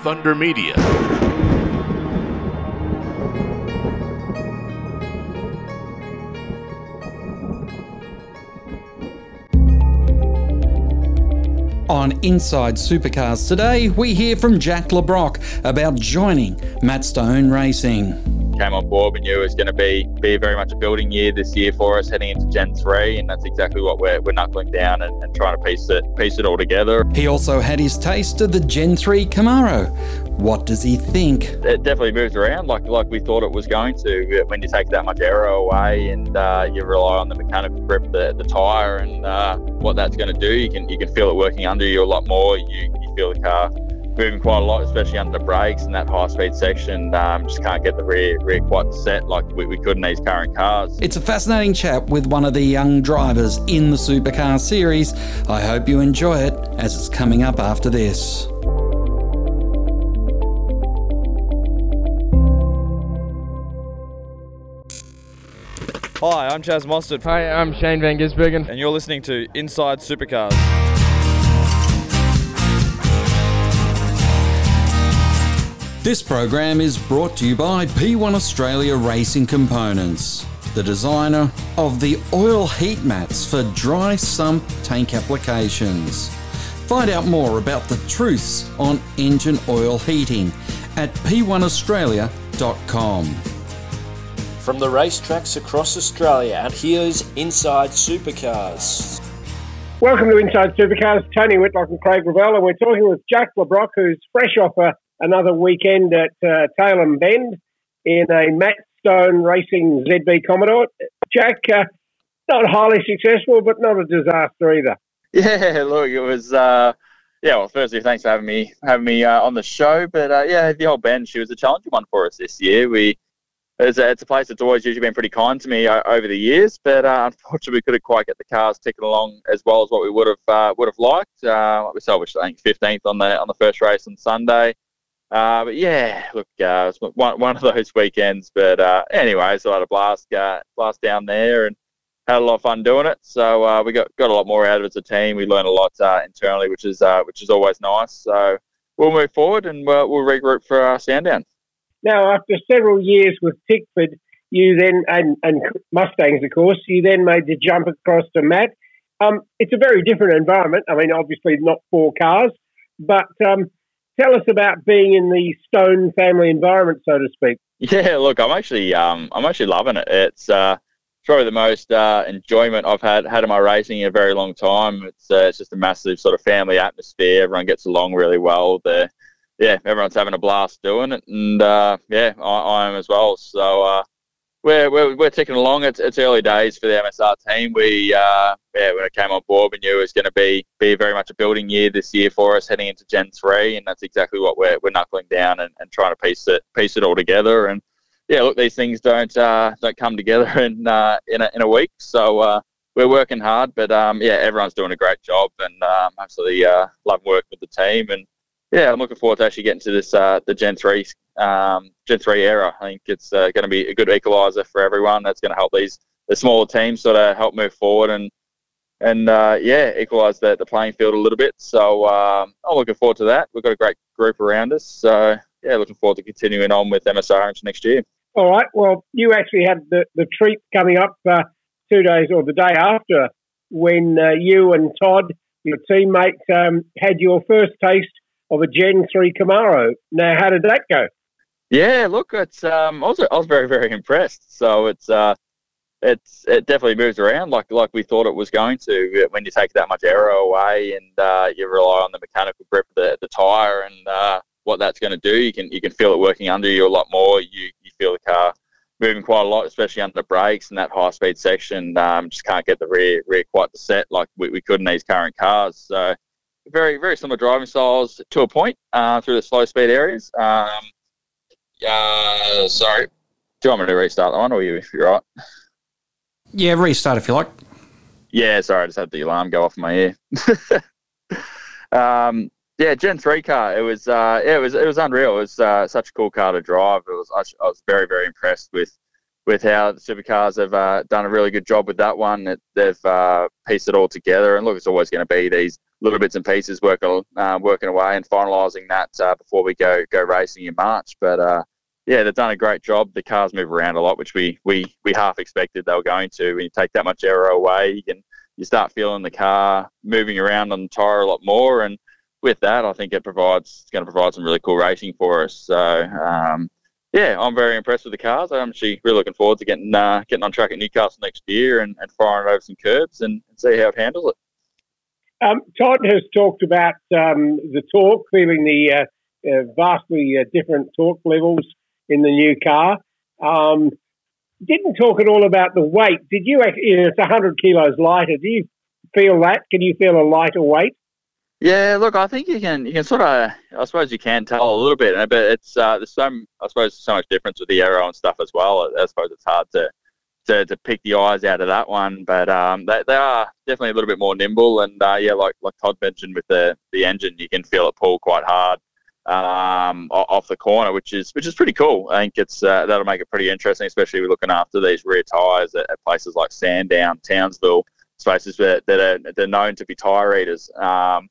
Thunder Media. On Inside Supercars today, we hear from Jack Le Brocq about joining Matt Stone Racing came on board, we knew it was going to be be very much a building year this year for us, heading into Gen three, and that's exactly what we're, we're knuckling down and, and trying to piece it piece it all together. He also had his taste of the Gen three Camaro. What does he think? It definitely moves around like like we thought it was going to. When you take that much aero away and uh, you rely on the mechanical grip, the, the tire, and uh, what that's going to do, you can you can feel it working under you a lot more. You you feel the car moving quite a lot, especially under brakes and that high speed section. Um, just can't get the rear rear quite set like we, we could in these current cars. It's a fascinating chat with one of the young drivers in the supercar series. I hope you enjoy it as it's coming up after this. Hi, I'm Chaz Mostert. Hi, I'm Shane Van Gisbergen. And you're listening to Inside Supercars. This program is brought to you by P1 Australia Racing Components, the designer of the oil heat mats for dry sump tank applications. Find out more about the truths on engine oil heating at p1australia.com. From the racetracks across Australia, and here's Inside Supercars. Welcome to Inside Supercars. Tony Whitlock and Craig Revell, and we're talking with Jack Le Brocq, who's fresh off a another weekend at uh, and Bend in a Matt Stone Racing ZB Commodore. Jack, uh, not highly successful, but not a disaster either. Yeah, look, it was. Uh, yeah, well, firstly, thanks for having me having me uh, on the show. But uh, yeah, the old Bend, she was a challenging one for us this year. We it's a, it's a place that's always usually been pretty kind to me uh, over the years, but uh, unfortunately we couldn't quite get the cars ticking along as well as what we would have would have liked. We salvaged I think 15th on the on the first race on Sunday. Uh, but yeah, look, uh, it's one, one of those weekends. But uh, anyway, so I had a blast, uh, blast down there and had a lot of fun doing it. So uh, we got, got a lot more out of it as a team. We learned a lot uh, internally, which is uh, which is always nice. So we'll move forward and we'll, we'll regroup for our Sandown. Now, after several years with Tickford, you then and, and Mustangs, of course, you then made the jump across to Matt. Um, it's a very different environment. I mean, obviously not four cars, but um, tell us about being in the Stone family environment, so to speak. Yeah, look, I'm actually um, I'm actually loving it. It's uh, probably the most uh, enjoyment I've had had in my racing in a very long time. It's uh, it's just a massive sort of family atmosphere. Everyone gets along really well. There, yeah, everyone's having a blast doing it, and uh, yeah, I, I, am as well. So uh, we're, we're, we're ticking along. It's, it's early days for the MSR team. We uh, yeah, when it came on board, we knew it was going to be be very much a building year this year for us, heading into Gen three, and that's exactly what we're, we're knuckling down and, and trying to piece it piece it all together. And yeah, look, these things don't uh, don't come together in uh, in a, in a week. So uh, we're working hard, but um, yeah, everyone's doing a great job, and um, absolutely uh, love working with the team. And yeah, I'm looking forward to actually getting to this uh, the Gen three um, Gen three era. I think it's uh, going to be a good equaliser for everyone. That's going to help these the smaller teams sort of help move forward and and uh, yeah, equalise the, the playing field a little bit. So um, I'm looking forward to that. We've got a great group around us. So yeah, looking forward to continuing on with MSR into next year. All right. Well, you actually had the, the treat coming up uh, two days or the day after when uh, you and Todd, your teammate, um, had your first taste of a Gen 3 Camaro. Now, how did that go? Yeah, look, it's um, I was I was very very impressed. So it's uh, it's it definitely moves around like like we thought it was going to. When you take that much aero away and uh, you rely on the mechanical grip of the, the tire and uh, what that's going to do, you can you can feel it working under you a lot more. You you feel the car moving quite a lot, especially under the brakes and that high speed section. Um, just can't get the rear rear quite to set like we, we could in these current cars. So very very similar driving styles to a point uh, through the slow speed areas. Um, uh, sorry. Do you want me to restart that one, or you, if you're right? Yeah, restart if you like. Yeah, sorry, I just had the alarm go off in my ear. um, yeah, Gen three car. It was, uh, yeah, it was, it was unreal. It was uh, such a cool car to drive. It was, I, I was very, very impressed with with how the supercars have uh, done a really good job with that one. It, they've uh, pieced it all together, and look, it's always going to be these little bits and pieces working uh, working away and finalising that uh, before we go go racing in March. But uh, yeah, they've done a great job. The cars move around a lot, which we we we half expected they were going to. When you take that much aero away, you can you start feeling the car moving around on the tire a lot more, and with that, I think it provides it's going to provide some really cool racing for us. So. Um, yeah, I'm very impressed with the cars. I'm actually really looking forward to getting uh, getting on track at Newcastle next year and, and firing over some curbs and, and see how it handles it. Um, Todd has talked about um, the torque, feeling the uh, uh, vastly uh, different torque levels in the new car. Um, didn't talk at all about the weight. Did you? it's 100 kilos lighter. Do you feel that? Can you feel a lighter weight? Yeah, look, I think you can you can sort of I suppose you can tell a little bit, but it's uh, there's so I suppose so much difference with the aero and stuff as well. I suppose it's hard to to, to pick the eyes out of that one. But um, they, they are definitely a little bit more nimble. And uh, yeah, like like Todd mentioned with the, the engine, you can feel it pull quite hard um, off the corner, which is which is pretty cool. I think it's uh, that'll make it pretty interesting, especially we're looking after these rear tyres at, at, places like Sandown, Townsville, spaces that, that are they're known to be tyre eaters. Um,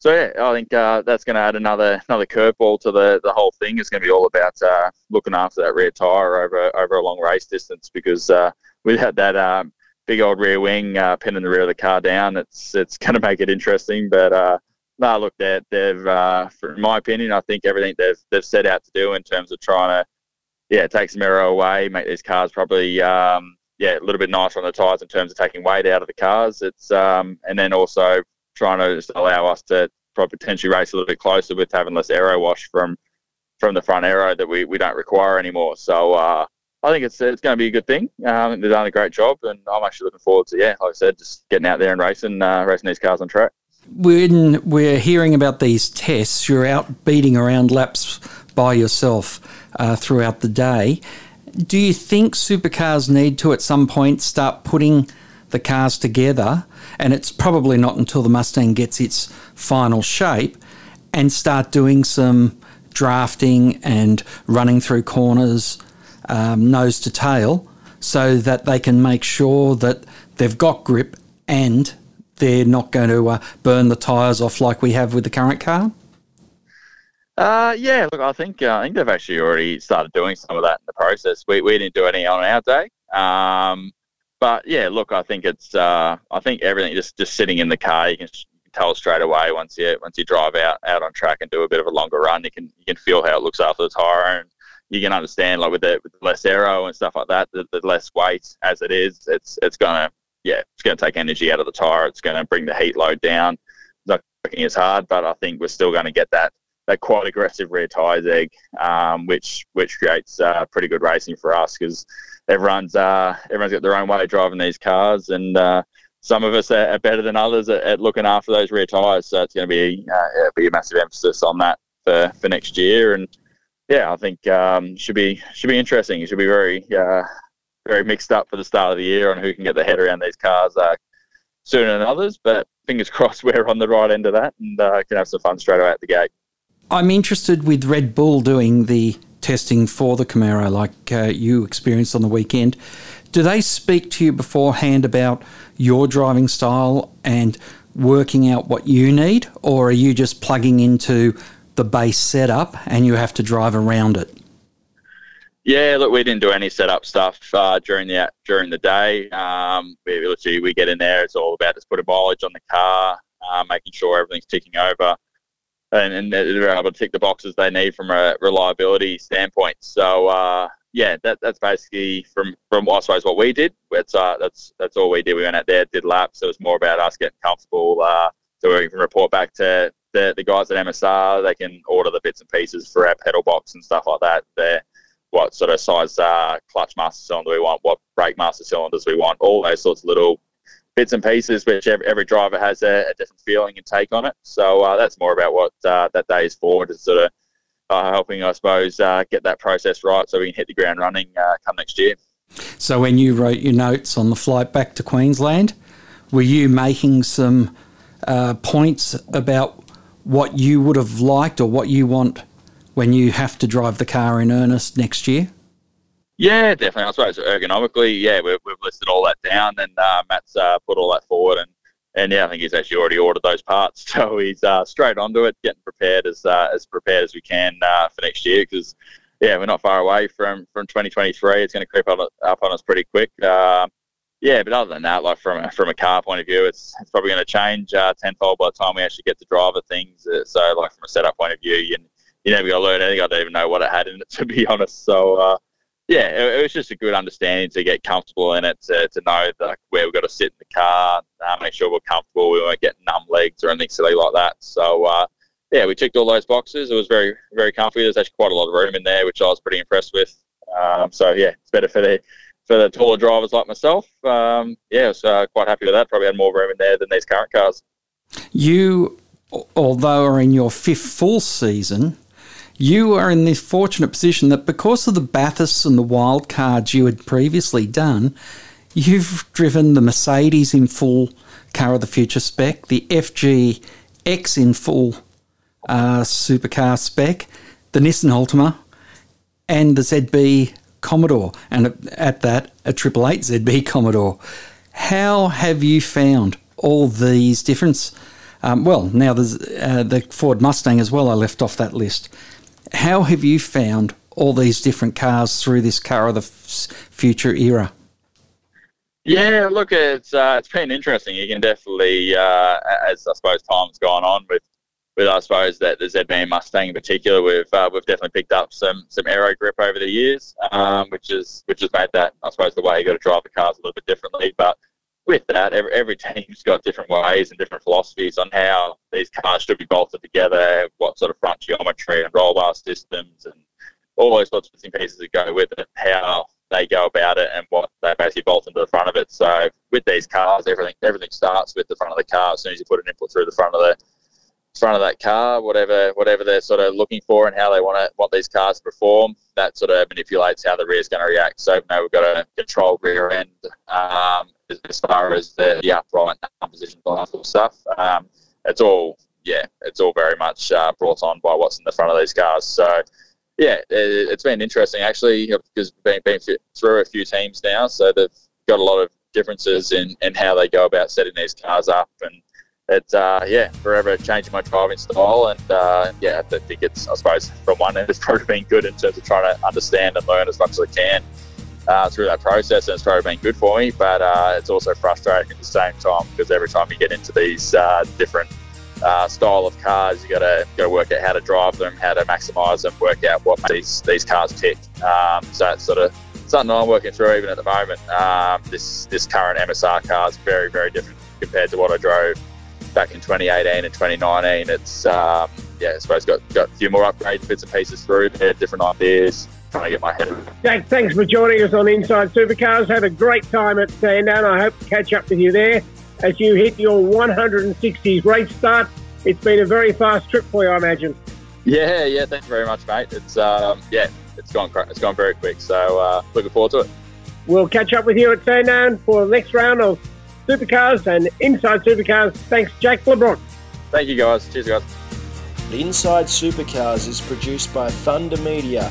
so yeah, I think uh, that's going to add another another curveball to the, the whole thing. It's going to be all about uh, looking after that rear tire over over a long race distance because uh, without that um, big old rear wing uh, pinning the rear of the car down, it's it's going to make it interesting. But uh, no, look, they they've uh, in my opinion, I think everything they've they've set out to do in terms of trying to yeah take some aero away, make these cars probably um, yeah a little bit nicer on the tires in terms of taking weight out of the cars. It's um, and then also trying to just allow us to potentially race a little bit closer with having less aero wash from from the front aero that we, we don't require anymore. So uh, I think it's it's going to be a good thing. Um, they've done a great job, and I'm actually looking forward to yeah, like I said, just getting out there and racing uh, racing these cars on track. When we're hearing about these tests, you're out beating around laps by yourself uh, throughout the day. Do you think supercars need to at some point start putting the cars together and it's probably not until the Mustang gets its final shape and start doing some drafting and running through corners um, nose to tail so that they can make sure that they've got grip and they're not going to uh, burn the tyres off like we have with the current car? Uh, yeah, look, I think uh, I think they've actually already started doing some of that in the process. We, we didn't do any on our day, um, but yeah, look, I think it's uh, I think everything just just sitting in the car, you can, tell straight away once you once you drive out out on track and do a bit of a longer run, you can you can feel how it looks after the tire, and you can understand like with the, with less aero and stuff like that, the, the less weight as it is, it's it's gonna yeah, it's gonna take energy out of the tire. It's gonna bring the heat load down. It's not working as hard, but I think we're still going to get that that quite aggressive rear tire deg, um, which which creates uh, pretty good racing for us because everyone's uh, everyone's got their own way of driving these cars, and uh, some of us are, better than others at, at, looking after those rear tyres. So it's going to be uh, be a massive emphasis on that for, for next year, and yeah, I think um, should be should be interesting. It should be very uh, very mixed up for the start of the year on who can get their head around these cars uh, sooner than others. But fingers crossed, we're on the right end of that and uh, can have some fun straight away at the gate. I'm interested with Red Bull doing the testing for the Camaro like uh, you experienced on the weekend. Do they speak to you beforehand about your driving style and working out what you need, or are you just plugging into the base setup and you have to drive around it? Yeah, look, we didn't do any setup stuff uh, during the during the day. Um, we literally we get in there. It's all about just putting mileage on the car, uh, making sure everything's ticking over and, and they're able to tick the boxes they need from a reliability standpoint. So uh, yeah, that, that's basically from from I suppose what we did. It's uh, that's that's all we did. We went out there, did laps. It was more about us getting comfortable, uh, so we can report back to the, the guys at MSR. They can order the bits and pieces for our pedal box and stuff like that. They're what sort of size uh, clutch master cylinder we want, what brake master cylinders we want, all those sorts of little bits and pieces, which every, every driver has a, a, different feeling and take on it. So uh, that's more about what uh, that day is for, to sort of uh, helping, I suppose, uh, get that process right so we can hit the ground running uh, come next year. So when you wrote your notes on the flight back to Queensland, were you making some uh, points about what you would have liked or what you want when you have to drive the car in earnest next year? Yeah, definitely. I suppose ergonomically, yeah, we've, we've listed all that down, and uh, Matt's uh, put all that forward, and and yeah, I think he's actually already ordered those parts, so he's uh, straight onto it, getting prepared as uh, as prepared as we can uh, for next year because yeah, we're not far away from from 2023. It's going to creep up, up on us pretty quick. Um, yeah, but other than that, like from a, from a car point of view, it's, it's probably going to change uh, tenfold by the time we actually get to drive the things. Uh, so, like from a setup point of view, you you never got to learn anything. I don't even know what it had in it to be honest. So, uh, yeah, it, it, was just a good understanding to get comfortable in it, to, to know like where we've got to sit in the car, uh, make sure we're comfortable, we won't get numb legs or anything silly like that. So, uh, yeah, we ticked all those boxes. It was very, very comfy. There's actually quite a lot of room in there, which I was pretty impressed with. Um, so, yeah, it's better for the for the taller drivers like myself. Um, yeah, so uh, quite happy with that. Probably had more room in there than these current cars. You, although are in your fifth full season, you are in this fortunate position that because of the Bathurst and the wild cards you had previously done, you've driven the Mercedes in full car of the future spec, the FG X in full uh, supercar spec, the Nissan Altima, and the ZB Commodore, and at that, a Triple Eight ZB Commodore. How have you found all these difference? Um, well, now there's uh, the Ford Mustang as well. I left off that list. How have you found all these different cars through this car of the future era? Yeah, look, it's uh, it's been interesting. You can definitely, uh, as I suppose time's gone on with with I suppose that the ZB Mustang in particular, we've uh, we've definitely picked up some some aero grip over the years, um, which is which has made that I suppose the way you got to drive the cars a little bit differently. But with that, every, every team's got different ways and different philosophies on how these cars should be bolted together, what sort of front geometry and roll bar systems, and all those sorts of pieces that go with it, how they go about it, and what they basically bolt into the front of it. So with these cars, everything everything starts with the front of the car. As soon as you put an input through the front of the front of that car, whatever whatever they're sort of looking for and how they want to want these cars to perform, that sort of manipulates how the rear is going to react. So know, we've got a control rear end um, as far as the, the upright position, of stuff. Um, it's all yeah, it's all very much uh, brought on by what's in the front of these cars. So yeah, it, has been interesting actually because we've been, been through a few teams now, so they've got a lot of differences in, in how they go about setting these cars up and it's uh, yeah forever changing my driving style and uh, yeah I think it's I suppose from one end it's probably been good in terms of trying to understand and learn as much as I can uh, through that process and it's probably been good for me but uh, it's also frustrating at the same time because every time you get into these uh, different uh, style of cars you got to got to work out how to drive them how to maximize them work out what these, these cars tick um, so it's sort of something I'm working through even at the moment um, this this current MSR car is very very different compared to what I drove back in 2018 and 2019. It's um, yeah, I suppose got got a few more upgrades, bits and pieces through different ideas. Trying to get my head. Jack, thanks for joining us on Inside Supercars. Have a great time at Sandown. I hope to catch up with you there as you hit your 160s race start. It's been a very fast trip for you, I imagine. Yeah, yeah. Thank you very much, mate. It's um, yeah, it's gone it's gone very quick. So uh, looking forward to it. We'll catch up with you at Sandown for the next round of Supercars and Inside Supercars. Thanks, Jack Le Brocq. Thank you, guys. Cheers, guys. Inside Supercars is produced by Thunder Media.